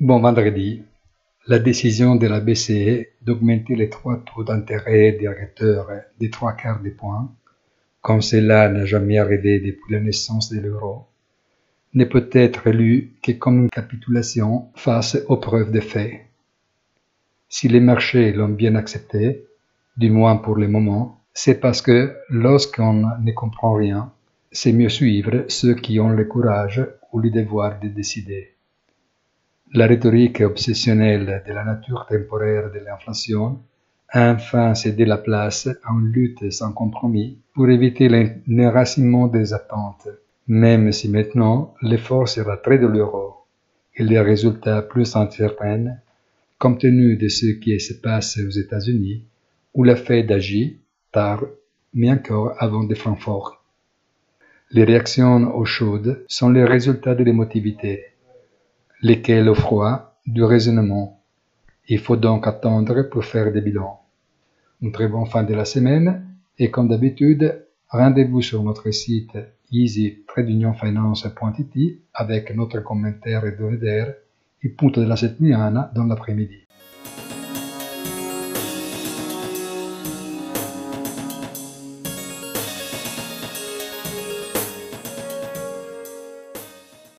Bon vendredi, la décision de la BCE d'augmenter les trois taux d'intérêt directeurs des trois quarts des points, comme cela n'a jamais arrivé depuis la naissance de l'euro, ne peut être lue que comme une capitulation face aux preuves de fait. Si les marchés l'ont bien accepté, du moins pour le moment, c'est parce que lorsqu'on ne comprend rien, c'est mieux suivre ceux qui ont le courage ou le devoir de décider. La rhétorique obsessionnelle de la nature temporaire de l'inflation a enfin cédé la place à une lutte sans compromis pour éviter l'enracinement des attentes, même si maintenant l'effort sera très douloureux et les résultats plus incertains, compte tenu de ce qui se passe aux États-Unis, où la Fed agit tard, mais encore avant de Francfort. Les réactions au chaudes sont les résultats de l'émotivité lesquels au froid du raisonnement. Il faut donc attendre pour faire des bilans. Une très bonne fin de la semaine et comme d'habitude, rendez-vous sur notre site easy-finance.it avec notre commentaire hebdomadaire et punto della settimana dans l'après-midi.